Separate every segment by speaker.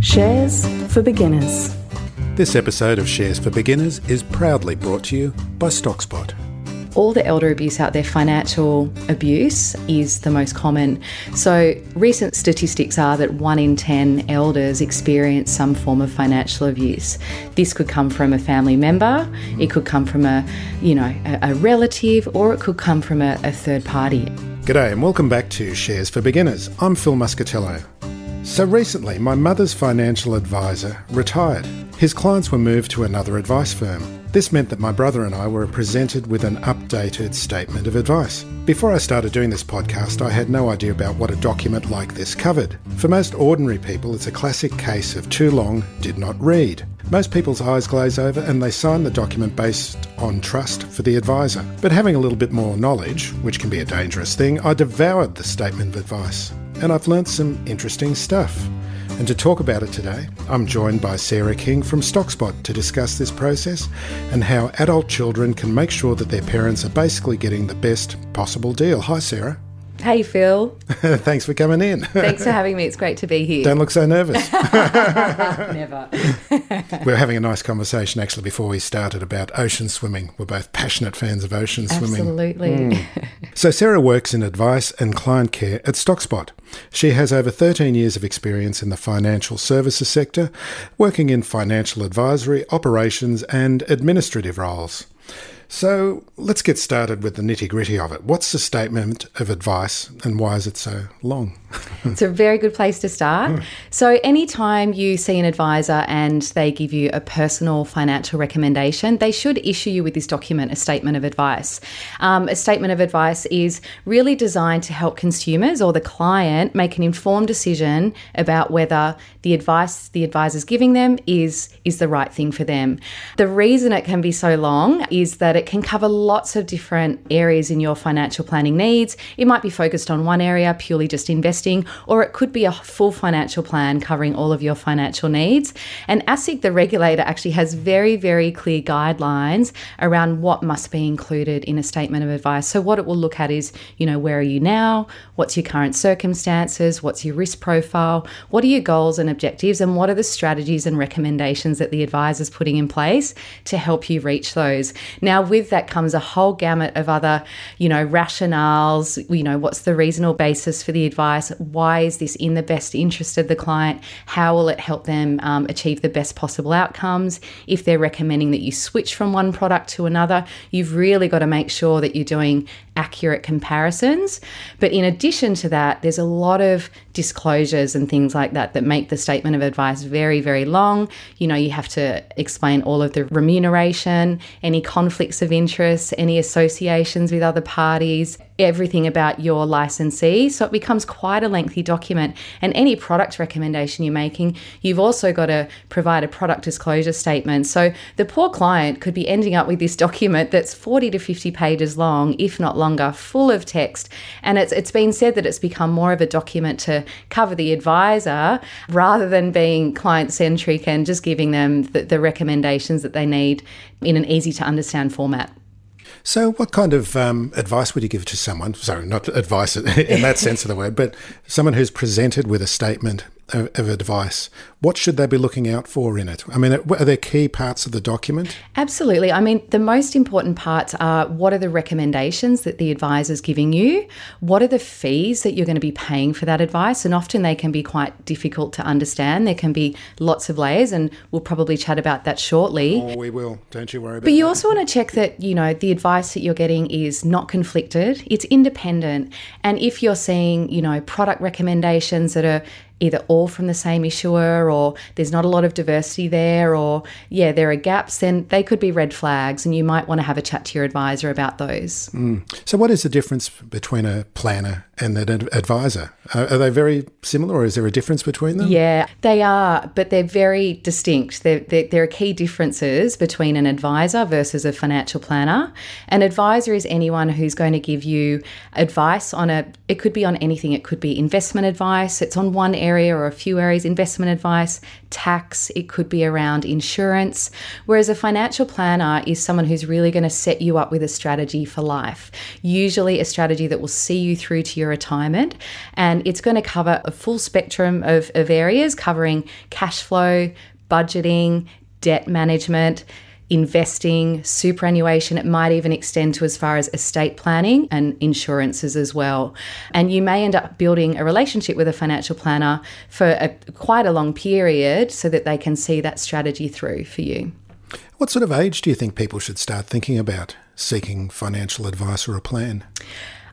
Speaker 1: Shares for Beginners.
Speaker 2: This episode of Shares for Beginners is proudly brought to you by StockSpot.
Speaker 3: all the elder abuse out there, financial abuse is the most common. So, recent statistics are that one in 10 elders experience some form of financial abuse. This could come from a family member, it could come from a, you know, a, a relative, or it could come from a, a third party.
Speaker 2: G'day and welcome back to Shares for Beginners. I'm Phil Muscatello. So recently, my mother's financial advisor retired. His clients were moved to another advice firm. This meant that my brother and I were presented with an updated statement of advice. Before I started doing this podcast, I had no idea about what a document like this covered. For most ordinary people, it's a classic case of too long, did not read. Most people's eyes glaze over and they sign the document based on trust for the advisor. But having a little bit more knowledge, which can be a dangerous thing, I devoured the statement of advice. And I've learnt some interesting stuff. And to talk about it today, I'm joined by Sarah King from StockSpot to discuss this process and how adult children can make sure that their parents are basically getting the best possible deal. Hi, Sarah.
Speaker 3: Hey, Phil.
Speaker 2: Thanks for coming in.
Speaker 3: Thanks for having me. It's great to be here.
Speaker 2: Don't look so nervous.
Speaker 3: Never.
Speaker 2: we were having a nice conversation actually before we started about ocean swimming. We're both passionate fans of ocean swimming.
Speaker 3: Absolutely. Hmm.
Speaker 2: So, Sarah works in advice and client care at StockSpot. She has over 13 years of experience in the financial services sector, working in financial advisory, operations, and administrative roles. So, let's get started with the nitty gritty of it. What's the statement of advice and why is it so long?
Speaker 3: It's a very good place to start. So, anytime you see an advisor and they give you a personal financial recommendation, they should issue you with this document, a statement of advice. Um, a statement of advice is really designed to help consumers or the client make an informed decision about whether the advice the advisor's giving them is is the right thing for them. The reason it can be so long is that it can cover lots of different areas in your financial planning needs. It might be focused on one area, purely just investing, or it could be a full financial plan covering all of your financial needs. And ASIC, the regulator, actually has very, very clear guidelines around what must be included in a statement of advice. So, what it will look at is, you know, where are you now? What's your current circumstances? What's your risk profile? What are your goals and objectives? And what are the strategies and recommendations that the advisor's putting in place to help you reach those? Now, with that comes a whole gamut of other, you know, rationales, you know, what's the reasonable basis for the advice? Why is this in the best interest of the client? How will it help them um, achieve the best possible outcomes? If they're recommending that you switch from one product to another, you've really got to make sure that you're doing accurate comparisons. But in addition to that, there's a lot of disclosures and things like that that make the statement of advice very, very long. You know, you have to explain all of the remuneration, any conflicts of interest, any associations with other parties, everything about your licensee. So it becomes quite a lengthy document. And any product recommendation you're making, you've also got to provide a product disclosure statement. So the poor client could be ending up with this document that's 40 to 50 pages long, if not longer, full of text. And it's it's been said that it's become more of a document to cover the advisor rather than being client centric and just giving them the, the recommendations that they need in an easy to understand format.
Speaker 2: So, what kind of um, advice would you give to someone? Sorry, not advice in that sense of the word, but someone who's presented with a statement of, advice. What should they be looking out for in it? I mean, are there key parts of the document?
Speaker 3: Absolutely. I mean, the most important parts are what are the recommendations that the advisor is giving you? What are the fees that you're going to be paying for that advice? And often they can be quite difficult to understand. There can be lots of layers, and we'll probably chat about that shortly.
Speaker 2: Oh, we will. Don't you worry about
Speaker 3: But you
Speaker 2: that.
Speaker 3: also want to check that, you know, the advice that you're getting is not conflicted, it's independent. And if you're seeing, you know, product recommendations that are either all from the same issuer or there's not a lot of diversity there or yeah there are gaps then they could be red flags and you might want to have a chat to your advisor about those mm.
Speaker 2: So, what is the difference between a planner and an ad- advisor? Are, are they very similar, or is there a difference between them?
Speaker 3: Yeah, they are, but they're very distinct. There, there, there are key differences between an advisor versus a financial planner. An advisor is anyone who's going to give you advice on a, it could be on anything. It could be investment advice. It's on one area or a few areas investment advice, tax, it could be around insurance. Whereas a financial planner is someone who's really going to set you up with a strategy for life, usually a strategy that will see you through to your retirement. And it's going to cover a full spectrum of, of areas covering cash flow, budgeting, debt management investing, superannuation. It might even extend to as far as estate planning and insurances as well. And you may end up building a relationship with a financial planner for a, quite a long period so that they can see that strategy through for you.
Speaker 2: What sort of age do you think people should start thinking about seeking financial advice or a plan?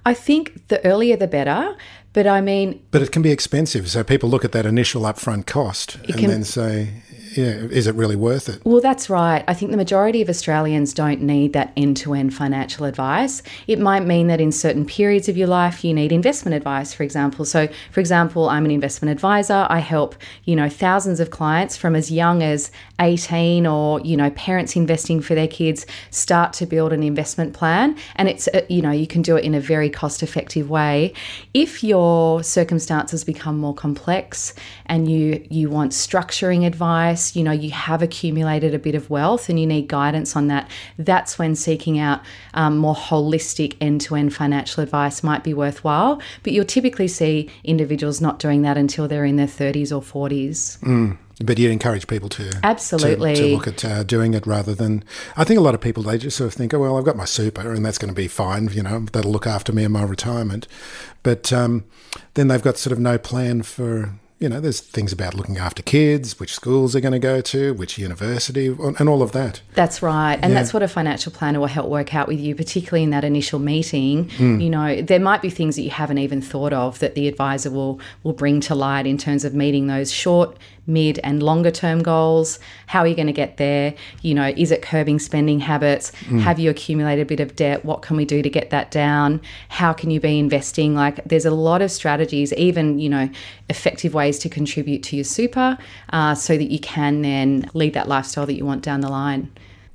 Speaker 3: I think the earlier the better. But I mean,
Speaker 2: but it can be expensive. So people look at that initial upfront cost and can, then say, yeah, is it really worth it?
Speaker 3: Well, that's right. I think the majority of Australians don't need that end to end financial advice. It might mean that in certain periods of your life, you need investment advice, for example. So, for example, I'm an investment advisor. I help, you know, thousands of clients from as young as 18 or, you know, parents investing for their kids start to build an investment plan. And it's, uh, you know, you can do it in a very cost effective way. If your circumstances become more complex and you, you want structuring advice, you know, you have accumulated a bit of wealth and you need guidance on that, that's when seeking out um, more holistic end to end financial advice might be worthwhile. But you'll typically see individuals not doing that until they're in their 30s or 40s.
Speaker 2: Mm. But you encourage people to
Speaker 3: absolutely
Speaker 2: to, to look at uh, doing it rather than. I think a lot of people they just sort of think, oh well, I've got my super and that's going to be fine. You know, that'll look after me in my retirement. But um, then they've got sort of no plan for you know, there's things about looking after kids, which schools they're going to go to, which university, and all of that.
Speaker 3: That's right. And yeah. that's what a financial planner will help work out with you, particularly in that initial meeting. Mm. You know, there might be things that you haven't even thought of that the advisor will will bring to light in terms of meeting those short, mid and longer term goals? How are you going to get there? You know is it curbing spending habits? Mm. have you accumulated a bit of debt? What can we do to get that down? How can you be investing? Like there's a lot of strategies even you know effective ways to contribute to your super uh, so that you can then lead that lifestyle that you want down the line.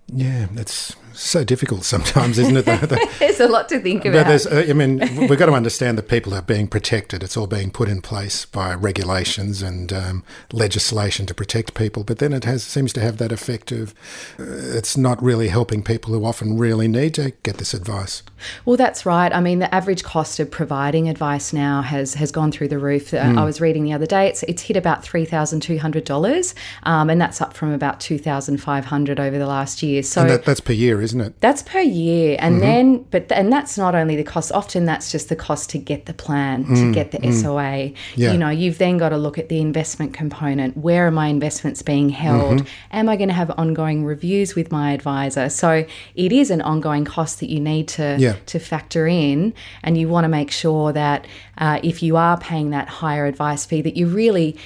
Speaker 2: Yeah that's so difficult sometimes, isn't it?
Speaker 3: there's a lot to think about. But there's,
Speaker 2: uh, I mean, we've got to understand that people are being protected. It's all being put in place by regulations and um, legislation to protect people. But then it has seems to have that effect of uh, it's not really helping people who often really need to get this advice.
Speaker 3: Well, that's right. I mean, the average cost of providing advice now has has gone through the roof. Mm. I was reading the other day; it's it's hit about three thousand two hundred dollars, um, and that's up from about two thousand five hundred over the last year. So
Speaker 2: that, that's per year, isn't it?
Speaker 3: That's per year, and mm-hmm. then but and that's not only the cost. Often that's just the cost to get the plan, mm, to get the mm. SOA. Yeah. You know, you've then got to look at the investment component. Where are my investments being held? Mm-hmm. Am I going to have ongoing reviews with my advisor? So it is an ongoing cost that you need to yeah. to factor in, and you want to make sure that uh, if you are paying that higher advice fee, that you really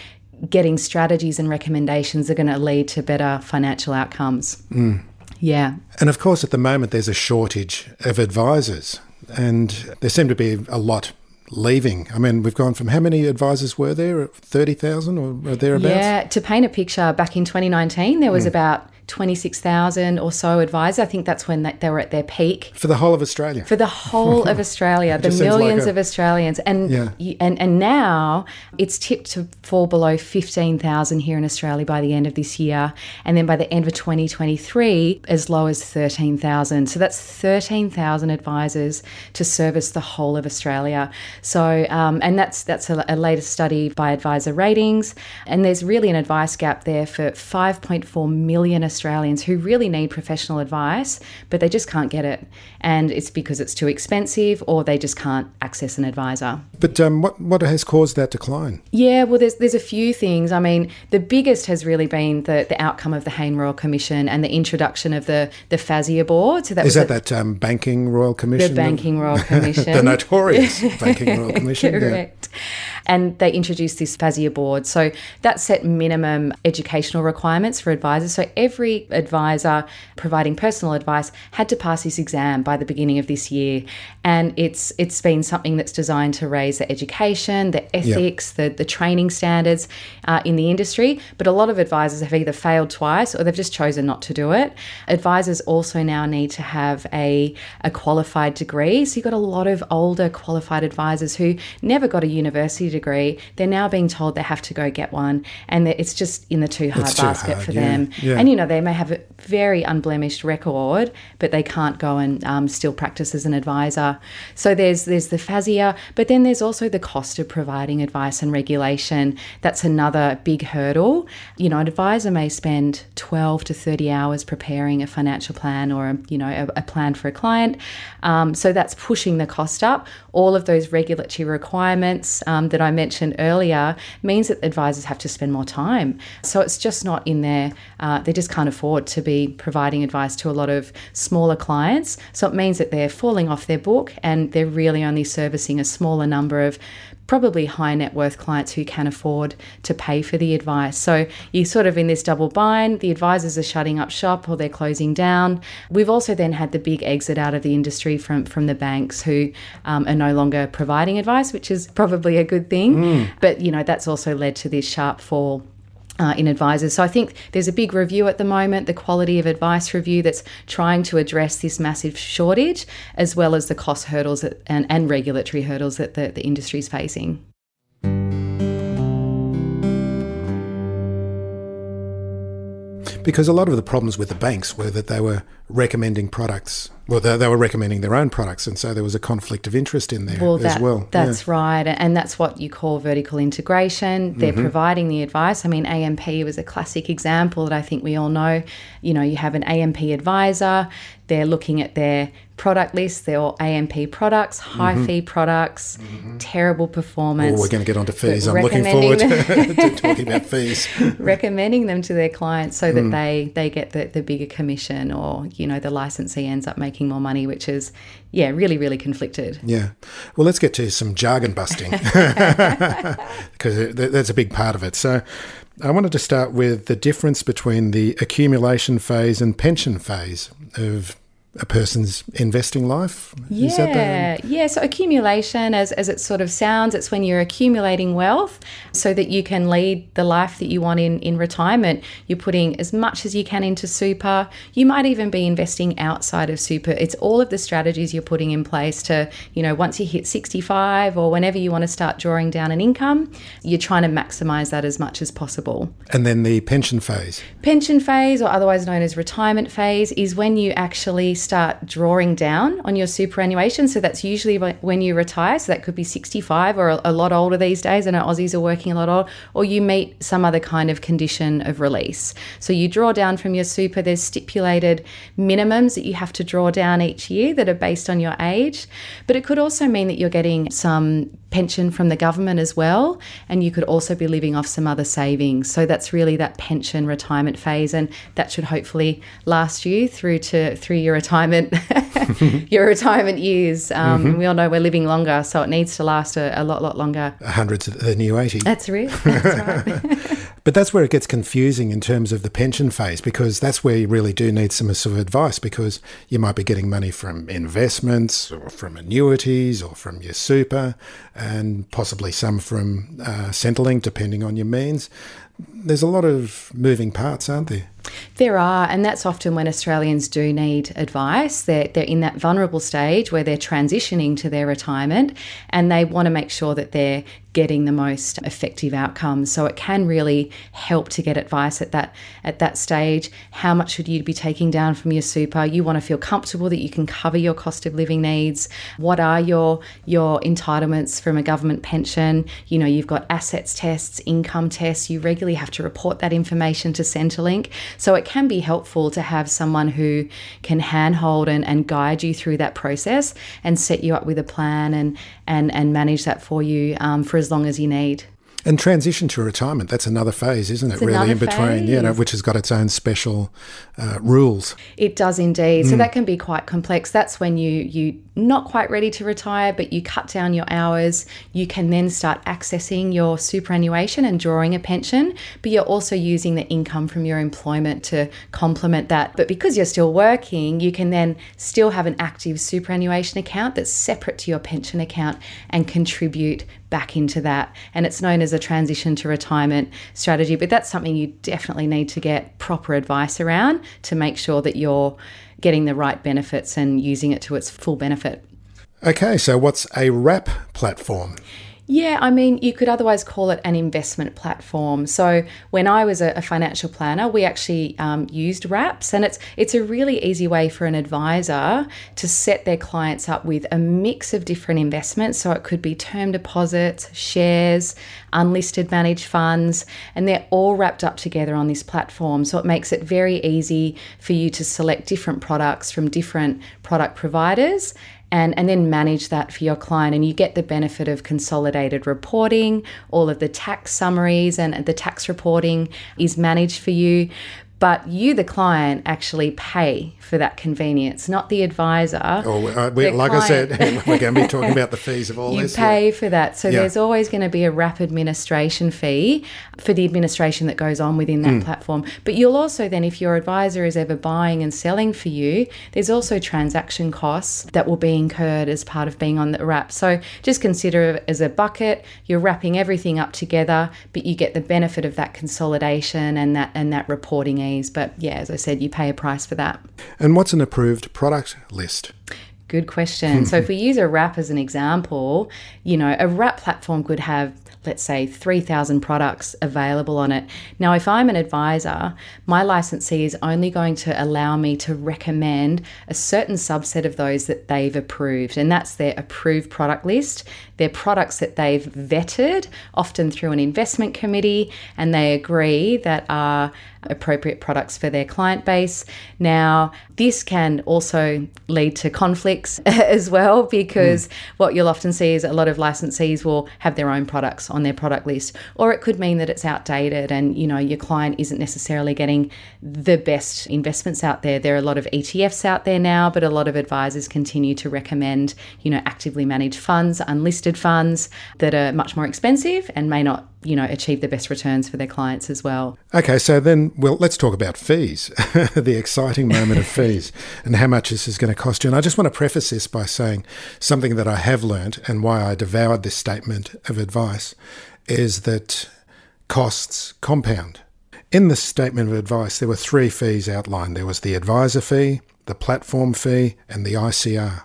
Speaker 3: getting strategies and recommendations are going to lead to better financial outcomes.
Speaker 2: Mm.
Speaker 3: Yeah.
Speaker 2: And of course, at the moment, there's a shortage of advisors, and there seem to be a lot leaving. I mean, we've gone from how many advisors were there? 30,000 or thereabouts?
Speaker 3: Yeah, to paint a picture, back in 2019, there was mm. about 26,000 or so advisors. I think that's when they were at their peak.
Speaker 2: For the whole of Australia?
Speaker 3: For the whole of Australia, the millions like a, of Australians. And, yeah. and, and now it's tipped to fall below 15,000 here in Australia by the end of this year. And then by the end of 2023, as low as 13,000. So that's 13,000 advisors to service the whole of Australia. So, um, and that's, that's a, a latest study by Advisor Ratings. And there's really an advice gap there for 5.4 million Australians who really need professional advice, but they just can't get it. And it's because it's too expensive or they just can't access an advisor.
Speaker 2: But um, what, what has caused that decline?
Speaker 3: Yeah, well, there's, there's a few things. I mean, the biggest has really been the, the outcome of the Hayne Royal Commission and the introduction of the, the FASEA board.
Speaker 2: So that Is that a, that um, Banking Royal Commission?
Speaker 3: The Banking Royal Commission.
Speaker 2: the notorious Banking Royal Commission.
Speaker 3: Correct. Yeah and they introduced this FASEA board. So that set minimum educational requirements for advisors. So every advisor providing personal advice had to pass this exam by the beginning of this year, and it's it's been something that's designed to raise the education, the ethics, yep. the the training standards uh, in the industry. But a lot of advisors have either failed twice or they've just chosen not to do it. Advisors also now need to have a a qualified degree. So you've got a lot of older qualified advisors who never got a university degree, they're now being told they have to go get one, and it's just in the too hard
Speaker 2: It's too
Speaker 3: basket
Speaker 2: hard,
Speaker 3: for
Speaker 2: yeah,
Speaker 3: them.
Speaker 2: yeah.
Speaker 3: And you know, they may have a very unblemished record, but they can't go and um, still practice as an advisor. So there's there's the FASEA, but then there's also the cost of providing advice and regulation. That's another big hurdle. You know, an advisor may spend 12 to 30 hours preparing a financial plan or a, you know a, a plan for a client. Um, so that's pushing the cost up. All of those regulatory requirements um, that I mentioned earlier means that advisors have to spend more time. So it's just not in there. Uh, they just can't afford to be providing advice to a lot of smaller clients. So it means that they're falling off their book and they're really only servicing a smaller number of probably high net worth clients who can afford to pay for the advice. So you're sort of in this double bind. The advisors are shutting up shop or they're closing down. We've also then had the big exit out of the industry from, from the banks who um, are no longer providing advice, which is probably a good thing. But, you know, that's also led to this sharp fall uh, in advisors. So I think there's a big review at the moment, the quality of advice review that's trying to address this massive shortage, as well as the cost hurdles and, and regulatory hurdles that the, the industry is facing.
Speaker 2: Because a lot of the problems with the banks were that they were recommending products, well, they, they were recommending their own products, and so there was a conflict of interest in there
Speaker 3: Well,
Speaker 2: as well.
Speaker 3: That's right. And that's what you call vertical integration. They're
Speaker 2: Mm-hmm.
Speaker 3: providing the advice. I mean, AMP was a classic example that I think we all know. You know, you have an AMP advisor, they're looking at their product list, they're all AMP products, high fee products, terrible performance.
Speaker 2: Mm-hmm. Oh, we're going to get onto fees. I'm looking forward to talking about fees.
Speaker 3: recommending them to their clients so that they they get the, the bigger commission or you know the licensee ends up making more money which is yeah really really conflicted
Speaker 2: Yeah. Well, let's get to some jargon busting because that's a big part of it. So, I wanted to start with the difference between the accumulation phase and pension phase of a person's investing life. Is that the-
Speaker 3: Yeah, yeah. So accumulation, as, as it sort of sounds, it's when you're accumulating wealth so that you can lead the life that you want in, in retirement. You're putting as much as you can into super. You might even be investing outside of super. It's all of the strategies you're putting in place to, you know, once you hit 65 or whenever you want to start drawing down an income, you're trying to maximize that as much as possible.
Speaker 2: and then the pension phase.
Speaker 3: Pension phase, or otherwise known as retirement phase, is when you actually start drawing down on your superannuation. So that's usually when you retire. So that could be 65 or a, lot older these days. I know Aussies are working a lot old, or you meet some other kind of condition of release. So you draw down from your super. There's stipulated minimums that you have to draw down each year that are based on your age. But it could also mean that you're getting some pension from the government as well. And you could also be living off some other savings. So that's really that pension retirement phase. And that should hopefully last you through to through your retirement your retirement years. Um, We all know we're living longer, so it needs to last a, a lot, lot longer.
Speaker 2: Hundreds of the new 80.
Speaker 3: That's real. That's right.
Speaker 2: But that's where it gets confusing in terms of the pension phase because that's where you really do need some sort of advice because you might be getting money from investments or from annuities or from your super and possibly some from uh, Centrelink, depending on your means. There's a lot of moving parts, aren't there?
Speaker 3: There are, and that's often when Australians do need advice. They're, they're in that vulnerable stage where they're transitioning to their retirement and they want to make sure that they're getting the most effective outcomes. So it can really help to get advice at that at that stage. How much should you be taking down from your super? You want to feel comfortable that you can cover your cost of living needs. What are your your entitlements from a government pension? You know, you've got assets tests, income tests. You regularly have to report that information to Centrelink. So it can be helpful to have someone who can handhold and, and guide you through that process and set you up with a plan and and and manage that for you um, for as long as you need.
Speaker 2: And transition to retirement, that's another phase, isn't it? really, in between, you know, which has got its own special uh, rules.
Speaker 3: It does indeed. So that can be quite complex. That's when you you not quite ready to retire, but you cut down your hours. You can then start accessing your superannuation and drawing a pension, but you're also using the income from your employment to complement that. But because you're still working, you can then still have an active superannuation account that's separate to your pension account and contribute back into that. And it's known as a transition to retirement strategy, but that's something you definitely need to get proper advice around to make sure that you're getting the right benefits and using it to its full benefit.
Speaker 2: Okay, so what's a wrap platform?
Speaker 3: Yeah, I mean, you could otherwise call it an investment platform. So when I was a, a financial planner, we actually um, used Wraps, and it's it's a really easy way for an advisor to set their clients up with a mix of different investments. So it could be term deposits, shares, unlisted managed funds, and they're all wrapped up together on this platform. So it makes it very easy for you to select different products from different product providers and, and then manage that for your client. And you get the benefit of consolidated reporting, all of the tax summaries and the tax reporting is managed for you but you, the client, actually pay for that convenience, not the advisor.
Speaker 2: Oh, uh, we, like client, I said, we're going to be talking about the fees of all
Speaker 3: you
Speaker 2: this.
Speaker 3: You pay yeah. for that. So yeah. there's always going to be a wrap administration fee for the administration that goes on within that mm. platform. But you'll also then, if your advisor is ever buying and selling for you, there's also transaction costs that will be incurred as part of being on the wrap. So just consider it as a bucket. You're wrapping everything up together, but you get the benefit of that consolidation and that and that reporting but yeah, as I said, you pay a price for that.
Speaker 2: And what's an approved product list?
Speaker 3: Good question. so if we use a wrap as an example, you know, a wrap platform could have let's say 3,000 products available on it. Now, if I'm an advisor, my licensee is only going to allow me to recommend a certain subset of those that they've approved, and that's their approved product list. They're products that they've vetted, often through an investment committee, and they agree that are appropriate products for their client base. Now, this can also lead to conflicts as well because mm. what you'll often see is a lot of licensees will have their own products on their product list or it could mean that it's outdated and you know your client isn't necessarily getting the best investments out there. There are a lot of ETFs out there now, but a lot of advisors continue to recommend, you know, actively managed funds, unlisted funds that are much more expensive and may not you know achieve the best returns for their clients as well.
Speaker 2: Okay, so then well let's talk about fees, the exciting moment of fees and how much this is going to cost you. And I just want to preface this by saying something that I have learned and why I devoured this statement of advice is that costs compound. In this statement of advice, there were three fees outlined. There was the advisor fee, the platform fee, and the ICR.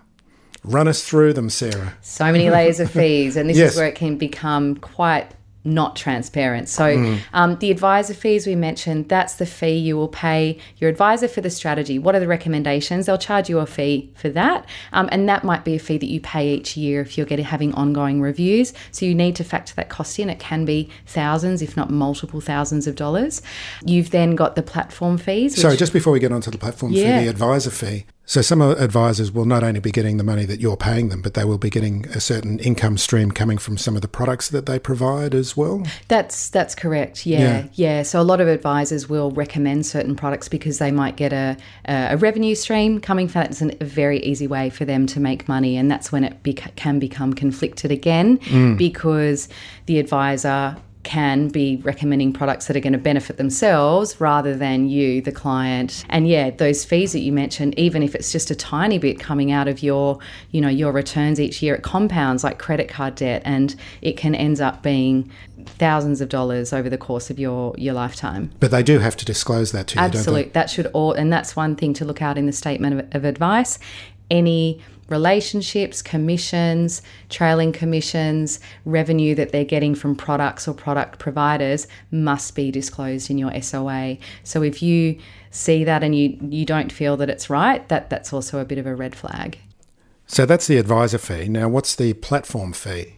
Speaker 2: Run us through them, Sarah.
Speaker 3: So many layers of fees, and this yes. is where it can become quite not transparent. So, mm. um, the advisor fees we mentioned, that's the fee you will pay your advisor for the strategy. What are the recommendations? They'll charge you a fee for that. Um, and that might be a fee that you pay each year if you're getting having ongoing reviews. So, you need to factor that cost in. It can be thousands, if not multiple thousands of dollars. You've then got the platform fees.
Speaker 2: Sorry, just before we get onto the platform yeah. fee, the advisor fee, so some advisors will not only be getting the money that you're paying them, but they will be getting a certain income stream coming from some of the products that they provide as well.
Speaker 3: That's that's correct. Yeah, yeah. yeah. So a lot of advisors will recommend certain products because they might get a a revenue stream coming from that. It's a very easy way for them to make money, and that's when it can become conflicted again mm. because the advisor can be recommending products that are going to benefit themselves rather than you, the client. And yeah, those fees that you mentioned, even if it's just a tiny bit coming out of your, you know, your returns each year, it compounds like credit card debt and it can end up being thousands of dollars over the course of your your lifetime.
Speaker 2: But they do have to disclose that to you,
Speaker 3: Absolutely. That should all and that's one thing to look out in the statement of, of advice. Any relationships, commissions, trailing commissions, revenue that they're getting from products or product providers must be disclosed in your SOA. So if you see that and you you don't feel that it's right, that that's also a bit of a red flag.
Speaker 2: So that's the advisor fee. Now what's the platform fee?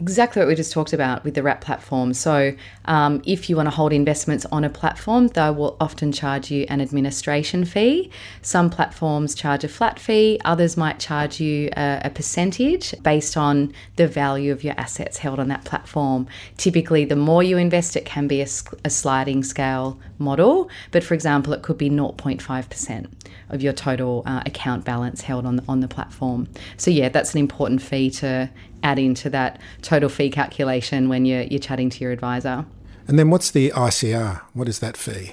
Speaker 3: Exactly what we just talked about with the wrap platform. So, um, if you want to hold investments on a platform, they will often charge you an administration fee. Some platforms charge a flat fee, others might charge you a, a percentage based on the value of your assets held on that platform. Typically, the more you invest, it can be a, a sliding scale model, but for example, it could be 0.5% of your total uh, account balance held on on the platform. So, yeah, that's an important fee to add into that total fee calculation when you're, you're chatting to your advisor.
Speaker 2: And then what's the ICR? What is that fee?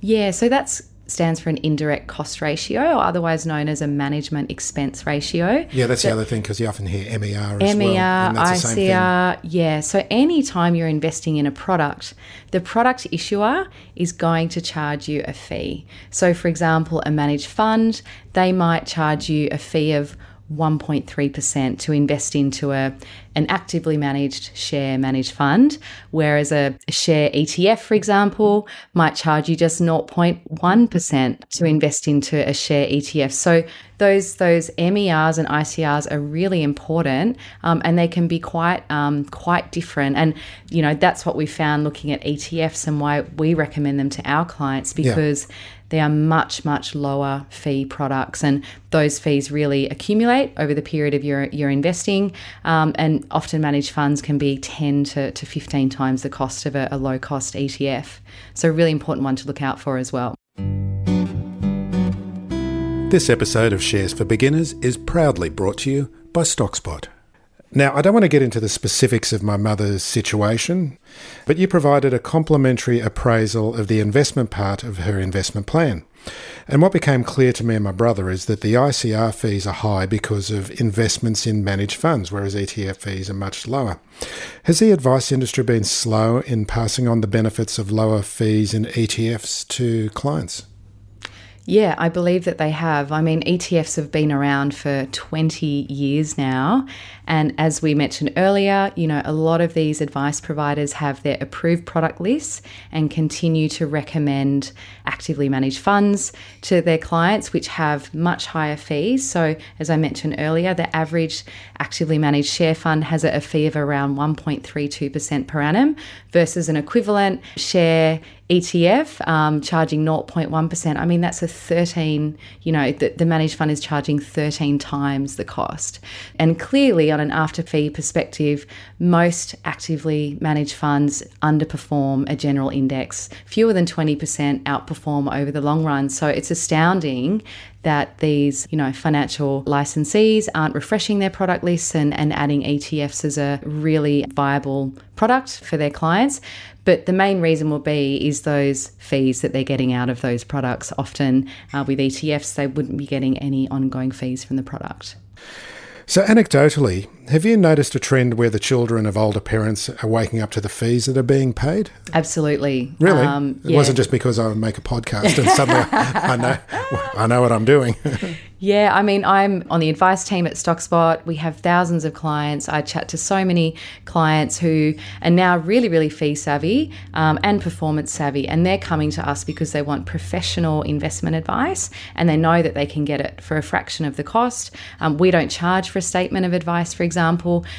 Speaker 3: Yeah, so that's stands for an indirect cost ratio, or otherwise known as a management expense ratio.
Speaker 2: Yeah, that's so, the other thing because you often hear MER as
Speaker 3: MER,
Speaker 2: well.
Speaker 3: MER, ICR, yeah. So anytime you're investing in a product, the product issuer is going to charge you a fee. So, for example, a managed fund, they might charge you a fee of 1.3% to invest into a an actively managed share managed fund, whereas a, share ETF, for example, might charge you just 0.1% to invest into a share ETF. So those those MERs and ICRs are really important, um, and they can be quite um, quite different. And you know that's what we found looking at ETFs and why we recommend them to our clients because. Yeah. They are much, much lower fee products, and those fees really accumulate over the period of your, your investing. Um, and often managed funds can be 10 to, to 15 times the cost of a, a low cost ETF. So, a really important one to look out for as well.
Speaker 2: This episode of Shares for Beginners is proudly brought to you by StockSpot. Now, I don't want to get into the specifics of my mother's situation, but you provided a complimentary appraisal of the investment part of her investment plan. And what became clear to me and my brother is that the ICR fees are high because of investments in managed funds, whereas ETF fees are much lower. Has the advice industry been slow in passing on the benefits of lower fees in ETFs to clients?
Speaker 3: Yeah, I believe that they have. I mean, ETFs have been around for 20 years now. And as we mentioned earlier, you know, a lot of these advice providers have their approved product lists and continue to recommend actively managed funds to their clients, which have much higher fees. So, as I mentioned earlier, the average actively managed share fund has a fee of around 1.32% per annum versus an equivalent share ETF um, charging 0.1%. I mean, that's a 13, you know, the, the managed fund is charging 13 times the cost. And clearly, on an after fee perspective, most actively managed funds underperform a general index. Fewer than 20% outperform over the long run. So it's astounding that these, you know, financial licensees aren't refreshing their product lists and, and adding ETFs as a really viable product for their clients. But the main reason will be is those fees that they're getting out of those products. Often uh, with ETFs, they wouldn't be getting any ongoing fees from the product.
Speaker 2: So, anecdotally, have you noticed a trend where the children of older parents are waking up to the fees that are being paid?
Speaker 3: Absolutely.
Speaker 2: Really? Um, yeah. It wasn't just because I would make a podcast and suddenly I know I know what I'm doing.
Speaker 3: Yeah, I mean, I'm on the advice team at StockSpot. We have thousands of clients. I chat to so many clients who are now really, really fee savvy um, and performance savvy, and they're coming to us because they want professional investment advice and they know that they can get it for a fraction of the cost. Um, we don't charge for a statement of advice, for example,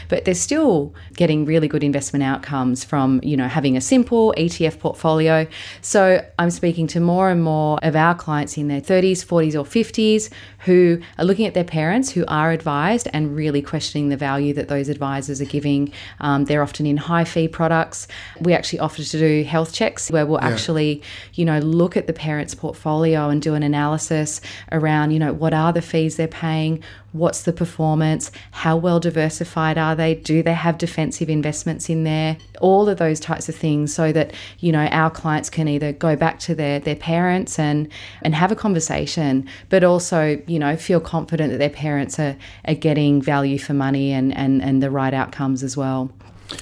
Speaker 3: but they're still getting really good investment outcomes from you know having a simple ETF portfolio. So I'm speaking to more and more of our clients in their 30s, 40s, or 50s who are looking at their parents who are advised and really questioning the value that those advisors are giving. Um, they're often in high fee products. We actually offer to do health checks where we'll yeah. actually, you know, look at the parents' portfolio and do an analysis around, you know, what are the fees they're paying, What's the performance? How well diversified are they? Do they have defensive investments in there? All of those types of things so that, you know, our clients can either go back to their, their parents and, and have a conversation, but also, you know, feel confident that their parents are, are getting value for money and, and, and the right outcomes as well.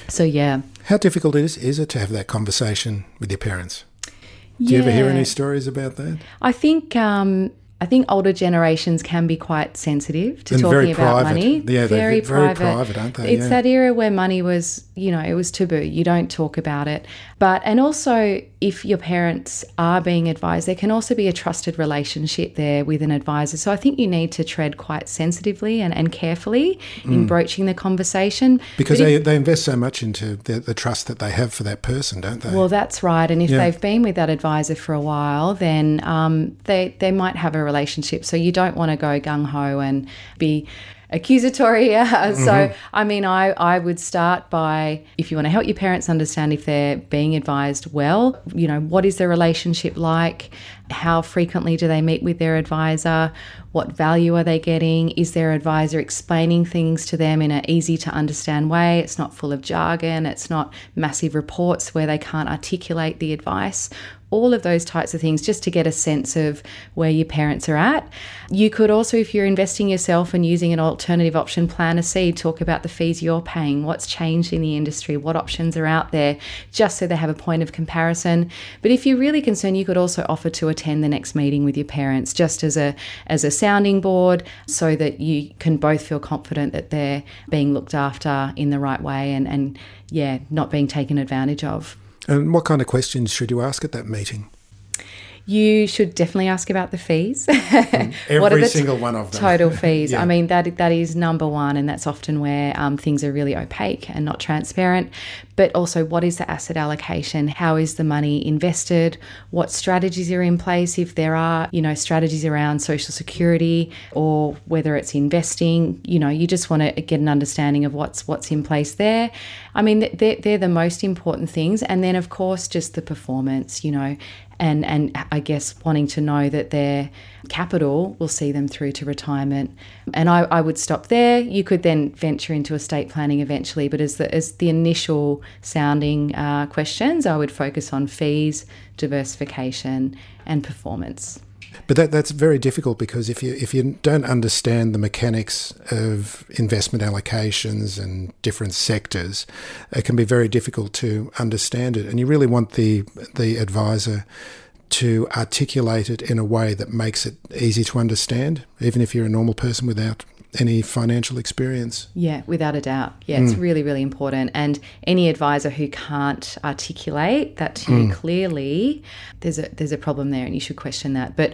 Speaker 3: So, yeah.
Speaker 2: How difficult is, is it to have that conversation with your parents? Do yeah. you ever hear any stories about that?
Speaker 3: I think um, I think older generations can be quite sensitive to and talking about
Speaker 2: private.
Speaker 3: money.
Speaker 2: Yeah, very, very private. private, aren't they?
Speaker 3: It's yeah. that era where money was, you know, it was taboo. You don't talk about it. But, and also, if your parents are being advised, there can also be a trusted relationship there with an advisor. So I think you need to tread quite sensitively and, and carefully mm. in broaching the conversation.
Speaker 2: Because they, if, they invest so much into the, the, trust that they have for that person, don't they?
Speaker 3: Well, that's right. And if yeah. they've been with that advisor for a while, then um, they, they might have a relationship. So you don't want to go gung ho and be accusatory. Yeah. So, mm-hmm. I mean, I, I would start by if you want to help your parents understand if they're being advised well, you know, what is their relationship like? How frequently do they meet with their advisor? What value are they getting? Is their advisor explaining things to them in an easy to understand way? It's not full of jargon, it's not massive reports where they can't articulate the advice all of those types of things just to get a sense of where your parents are at. You could also, if you're investing yourself and using an alternative option planner C, talk about the fees you're paying, what's changed in the industry, what options are out there, just so they have a point of comparison. But if you're really concerned, you could also offer to attend the next meeting with your parents just as a as a sounding board so that you can both feel confident that they're being looked after in the right way and, and yeah, not being taken advantage of.
Speaker 2: And what kind of questions should you ask at that meeting?
Speaker 3: You should definitely ask about the fees.
Speaker 2: Every
Speaker 3: what are the
Speaker 2: single one of them.
Speaker 3: Total fees.
Speaker 2: Yeah.
Speaker 3: I mean, that that is number one, and that's often where um, things are really opaque and not transparent. But also, what is the asset allocation? How is the money invested? What strategies are in place? If there are, you know, strategies around social security or whether it's investing, you know, you just want to get an understanding of what's what's in place there. I mean, they're, they're the most important things, and then of course, just the performance. You know, and and I guess wanting to know that their capital will see them through to retirement. And I, I would stop there. You could then venture into estate planning eventually, but as the as the initial sounding uh, questions, I would focus on fees, diversification, and performance.
Speaker 2: But that, that's very difficult because if you if you don't understand the mechanics of investment allocations and different sectors, it can be very difficult to understand it. And you really want the the advisor to articulate it in a way that makes it easy to understand, even if you're a normal person without any financial experience.
Speaker 3: Yeah, without a doubt. Yeah, it's mm. really, really important. And any advisor who can't articulate that to you mm. clearly, there's a there's a problem there, and you should question that. But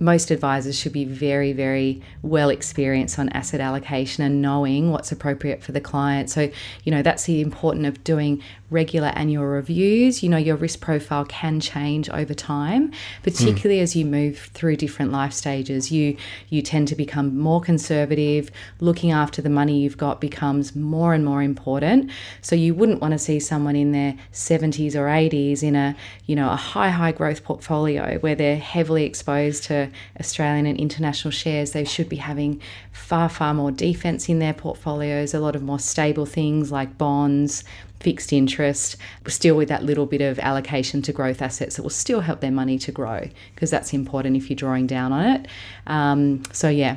Speaker 3: most advisors should be very, very well experienced on asset allocation and knowing what's appropriate for the client. So, you know, that's the importance of doing regular annual reviews. You know, your risk profile can change over time, particularly as you move through different life stages. You you tend to become more conservative. Looking after the money you've got becomes more and more important. So you wouldn't want to see someone in their 70s or 80s in a, you know, a high high growth portfolio where they're heavily exposed to Australian and international shares. They should be having far far more defense in their portfolios, a lot of more stable things like bonds, fixed interest, still with that little bit of allocation to growth assets that will still help their money to grow because that's important if you're drawing down on it. Um, so, yeah.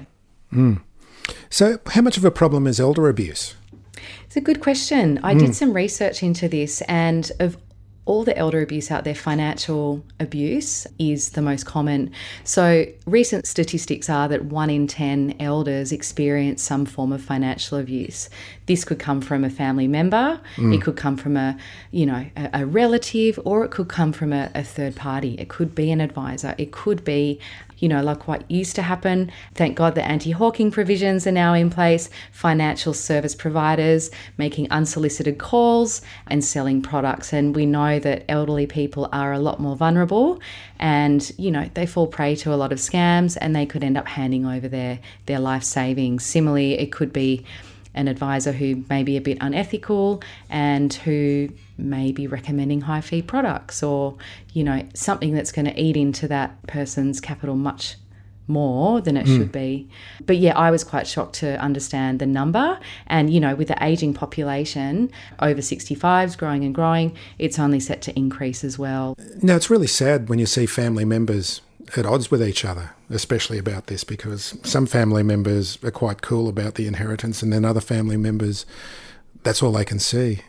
Speaker 2: So, how much of a problem is elder abuse?
Speaker 3: It's a good question. I did some research into this, and of all the elder abuse out there, financial abuse is the most common. So, recent statistics are that one in 10 elders experience some form of financial abuse. This could come from a family member, mm. it could come from a, you know, a, a relative, or it could come from a, a third party. It could be an advisor, it could be you know, like what used to happen. Thank God the anti hawking provisions are now in place. Financial service providers making unsolicited calls and selling products. And we know that elderly people are a lot more vulnerable and, you know, they fall prey to a lot of scams and they could end up handing over their, their life savings. Similarly, it could be an advisor who may be a bit unethical and who may be recommending high fee products or you know something that's going to eat into that person's capital much more than it hmm. should be. But yeah i was quite shocked to understand the number. And you know with the aging population over 65s growing and growing it's only set to increase as well.
Speaker 2: Now, it's really sad when you see family members at odds with each other, especially about this, because some family members are quite cool about the inheritance, and then other family members, that's all they can see.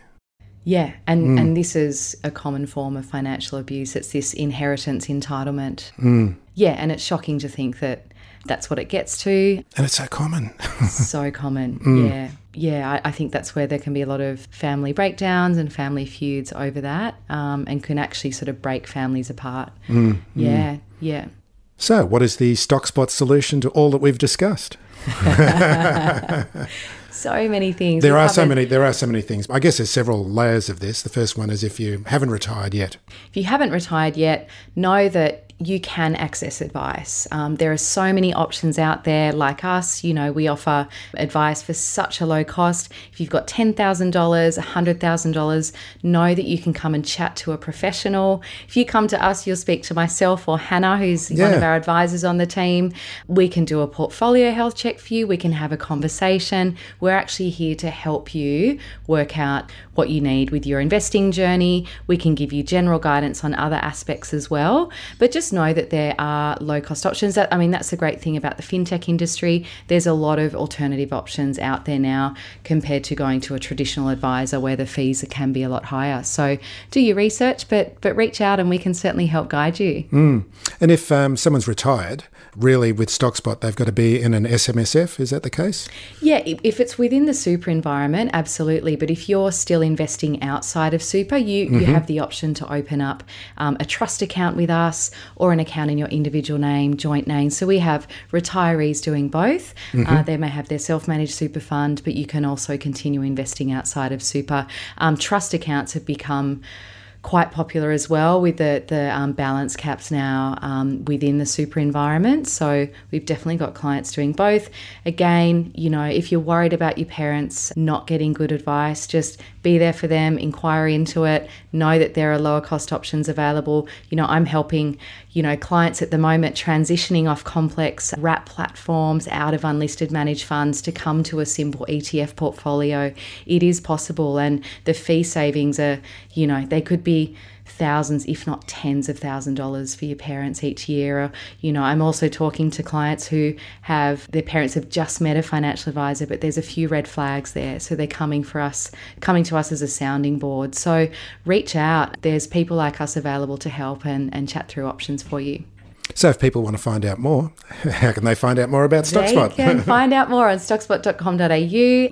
Speaker 3: Yeah, and, mm. and this is a common form of financial abuse. It's this inheritance entitlement. Mm. Yeah, and it's shocking to think that that's what it gets to.
Speaker 2: And it's so common.
Speaker 3: so common. Mm. Yeah. Yeah, I, I think that's where there can be a lot of family breakdowns and family feuds over that um, and can actually sort of break families apart. Yeah, yeah.
Speaker 2: so, what is the StockSpot solution to all that we've discussed?
Speaker 3: So many things.
Speaker 2: There
Speaker 3: We
Speaker 2: are so many. There are so many things. I guess there's several layers of this. The first one is if you haven't retired yet.
Speaker 3: If you haven't retired yet, know that you can access advice. Um, there are so many options out there, like us. You know, we offer advice for such a low cost. If you've got $10,000, $100,000, know that you can come and chat to a professional. If you come to us, you'll speak to myself or Hannah, who's one of our advisors on the team. We can do a portfolio health check for you. We can have a conversation. We're actually here to help you work out what you need with your investing journey. We can give you general guidance on other aspects as well. But just just know that there are low cost options. That I mean, that's the great thing about the fintech industry. There's a lot of alternative options out there now compared to going to a traditional advisor where the fees can be a lot higher. So do your research, but but reach out and we can certainly help guide you.
Speaker 2: Mm. And if um, someone's retired, really with StockSpot, they've got to be in an SMSF. Is that the case?
Speaker 3: Yeah, if it's within the super environment, absolutely. But if you're still investing outside of super, you, mm-hmm. you have the option to open up um, a trust account with us or an account in your individual name, joint name. So we have retirees doing both. Mm-hmm. Uh, they may have their self managed super fund, but you can also continue investing outside of super. Um, trust accounts have become quite popular as well with the the um, balance caps now um, within the super environment. So we've definitely got clients doing both. Again, you know, if you're worried about your parents not getting good advice, just be there for them, inquire into it, know that there are lower cost options available. You know, I'm helping, you know, clients at the moment transitioning off complex wrap platforms out of unlisted managed funds to come to a simple ETF portfolio. It is possible and the fee savings are, you know, they could be thousands, if not tens of thousand dollars for your parents each year. Or, you know, I'm also talking to clients who have their parents have just met a financial advisor, but there's a few red flags there. So they're coming for us, coming to us as a sounding board. So reach out. There's people like us available to help and, and chat through options for you.
Speaker 2: So, if people want to find out more, how can they find out more about StockSpot?
Speaker 3: They can find out more on stockspot.com.au.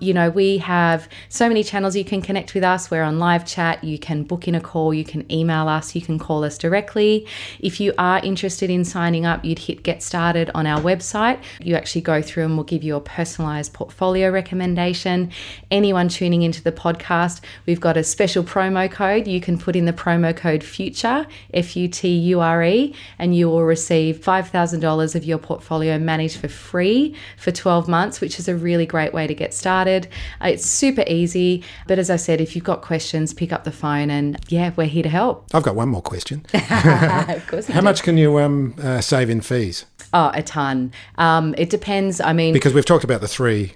Speaker 3: You know, we have so many channels you can connect with us. We're on live chat. You can book in a call. You can email us. You can call us directly. If you are interested in signing up, you'd hit get started on our website. You actually go through and we'll give you a personalized portfolio recommendation. Anyone tuning into the podcast, we've got a special promo code. You can put in the promo code FUTURE, F U T U R E, and you will receive receive $5,000 of your portfolio managed for free for 12 months, which is a really great way to get started. Uh, it's super easy. But as I said, if you've got questions, pick up the phone and yeah, we're here to help.
Speaker 2: I've got one more question.
Speaker 3: of course.
Speaker 2: How do. much can you um, uh, save in fees?
Speaker 3: Oh, a ton. Um, it depends. I mean,
Speaker 2: because we've talked about the three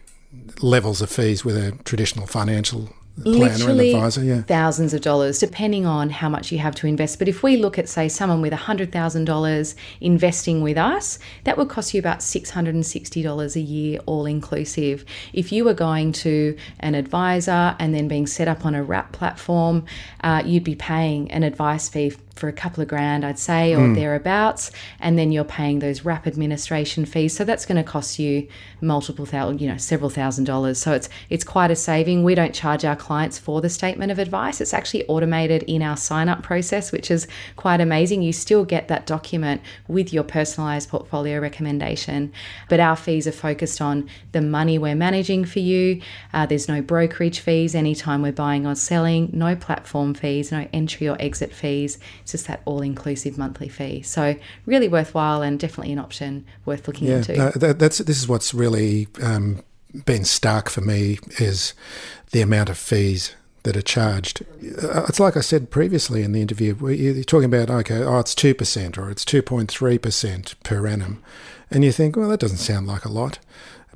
Speaker 2: levels of fees with a traditional financial
Speaker 3: literally
Speaker 2: advisor, yeah.
Speaker 3: thousands of dollars, depending on how much you have to invest. But if we look at, say, someone with $100,000 investing with us, that would cost you about $660 a year, all inclusive. If you were going to an advisor and then being set up on a wrap platform, uh, you'd be paying an advice fee for a couple of grand, I'd say, or mm. thereabouts, and then you're paying those wrap administration fees. So that's going to cost you multiple thousand, you know, several thousand dollars. So it's it's quite a saving. We don't charge our clients for the statement of advice. It's actually automated in our sign up process, which is quite amazing. You still get that document with your personalized portfolio recommendation, but our fees are focused on the money we're managing for you. Uh, there's no brokerage fees anytime we're buying or selling, no platform fees, no entry or exit fees it's just that all inclusive monthly fee. So really worthwhile and definitely an option worth looking
Speaker 2: yeah,
Speaker 3: into.
Speaker 2: No, that, that's this is what's really um, been stark for me is the amount of fees that are charged. Uh, it's like I said previously in the interview. You're talking about okay, oh, it's two percent or it's two point three percent per annum, and you think, well, that doesn't sound like a lot.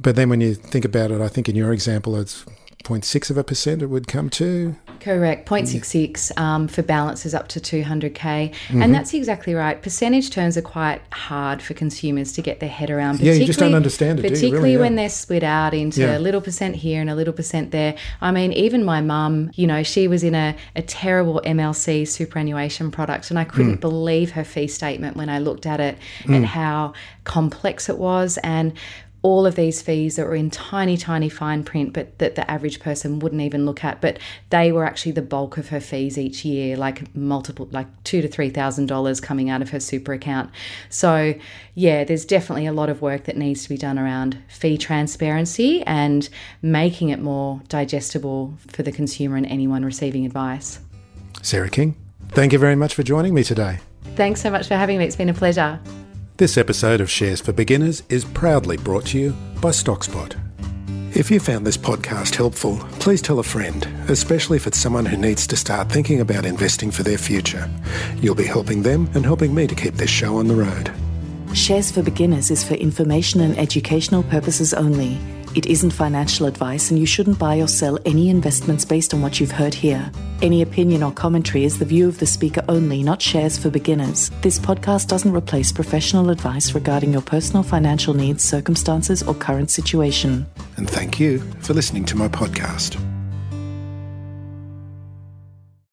Speaker 2: But then when you think about it, I think in your example, it's 0.6 of a percent it would come to.
Speaker 3: Correct, 0.66 um, for balances up to 200k. Mm-hmm. And that's exactly right. Percentage terms are quite hard for consumers to get their head around.
Speaker 2: Yeah, you just don't understand it.
Speaker 3: Particularly
Speaker 2: really?
Speaker 3: when they're split out into yeah. a little percent here and a little percent there. I mean, even my mum, you know, she was in a, a terrible MLC superannuation product, and I couldn't mm. believe her fee statement when I looked at it mm. and how complex it was. And all of these fees that were in tiny, tiny fine print, but that the average person wouldn't even look at. But they were actually the bulk of her fees each year, like multiple, like two to three thousand dollars coming out of her super account. So, yeah, there's definitely a lot of work that needs to be done around fee transparency and making it more digestible for the consumer and anyone receiving advice.
Speaker 2: Sarah King, thank you very much for joining me today.
Speaker 3: Thanks so much for having me. It's been a pleasure.
Speaker 2: This episode of Shares for Beginners is proudly brought to you by StockSpot. If you found this podcast helpful, please tell a friend, especially if it's someone who needs to start thinking about investing for their future. You'll be helping them and helping me to keep this show on the road.
Speaker 1: Shares for Beginners is for information and educational purposes only. It isn't financial advice, and you shouldn't buy or sell any investments based on what you've heard here. Any opinion or commentary is the view of the speaker only, not shares for beginners. This podcast doesn't replace professional advice regarding your personal financial needs, circumstances, or current situation.
Speaker 2: And thank you for listening to my podcast.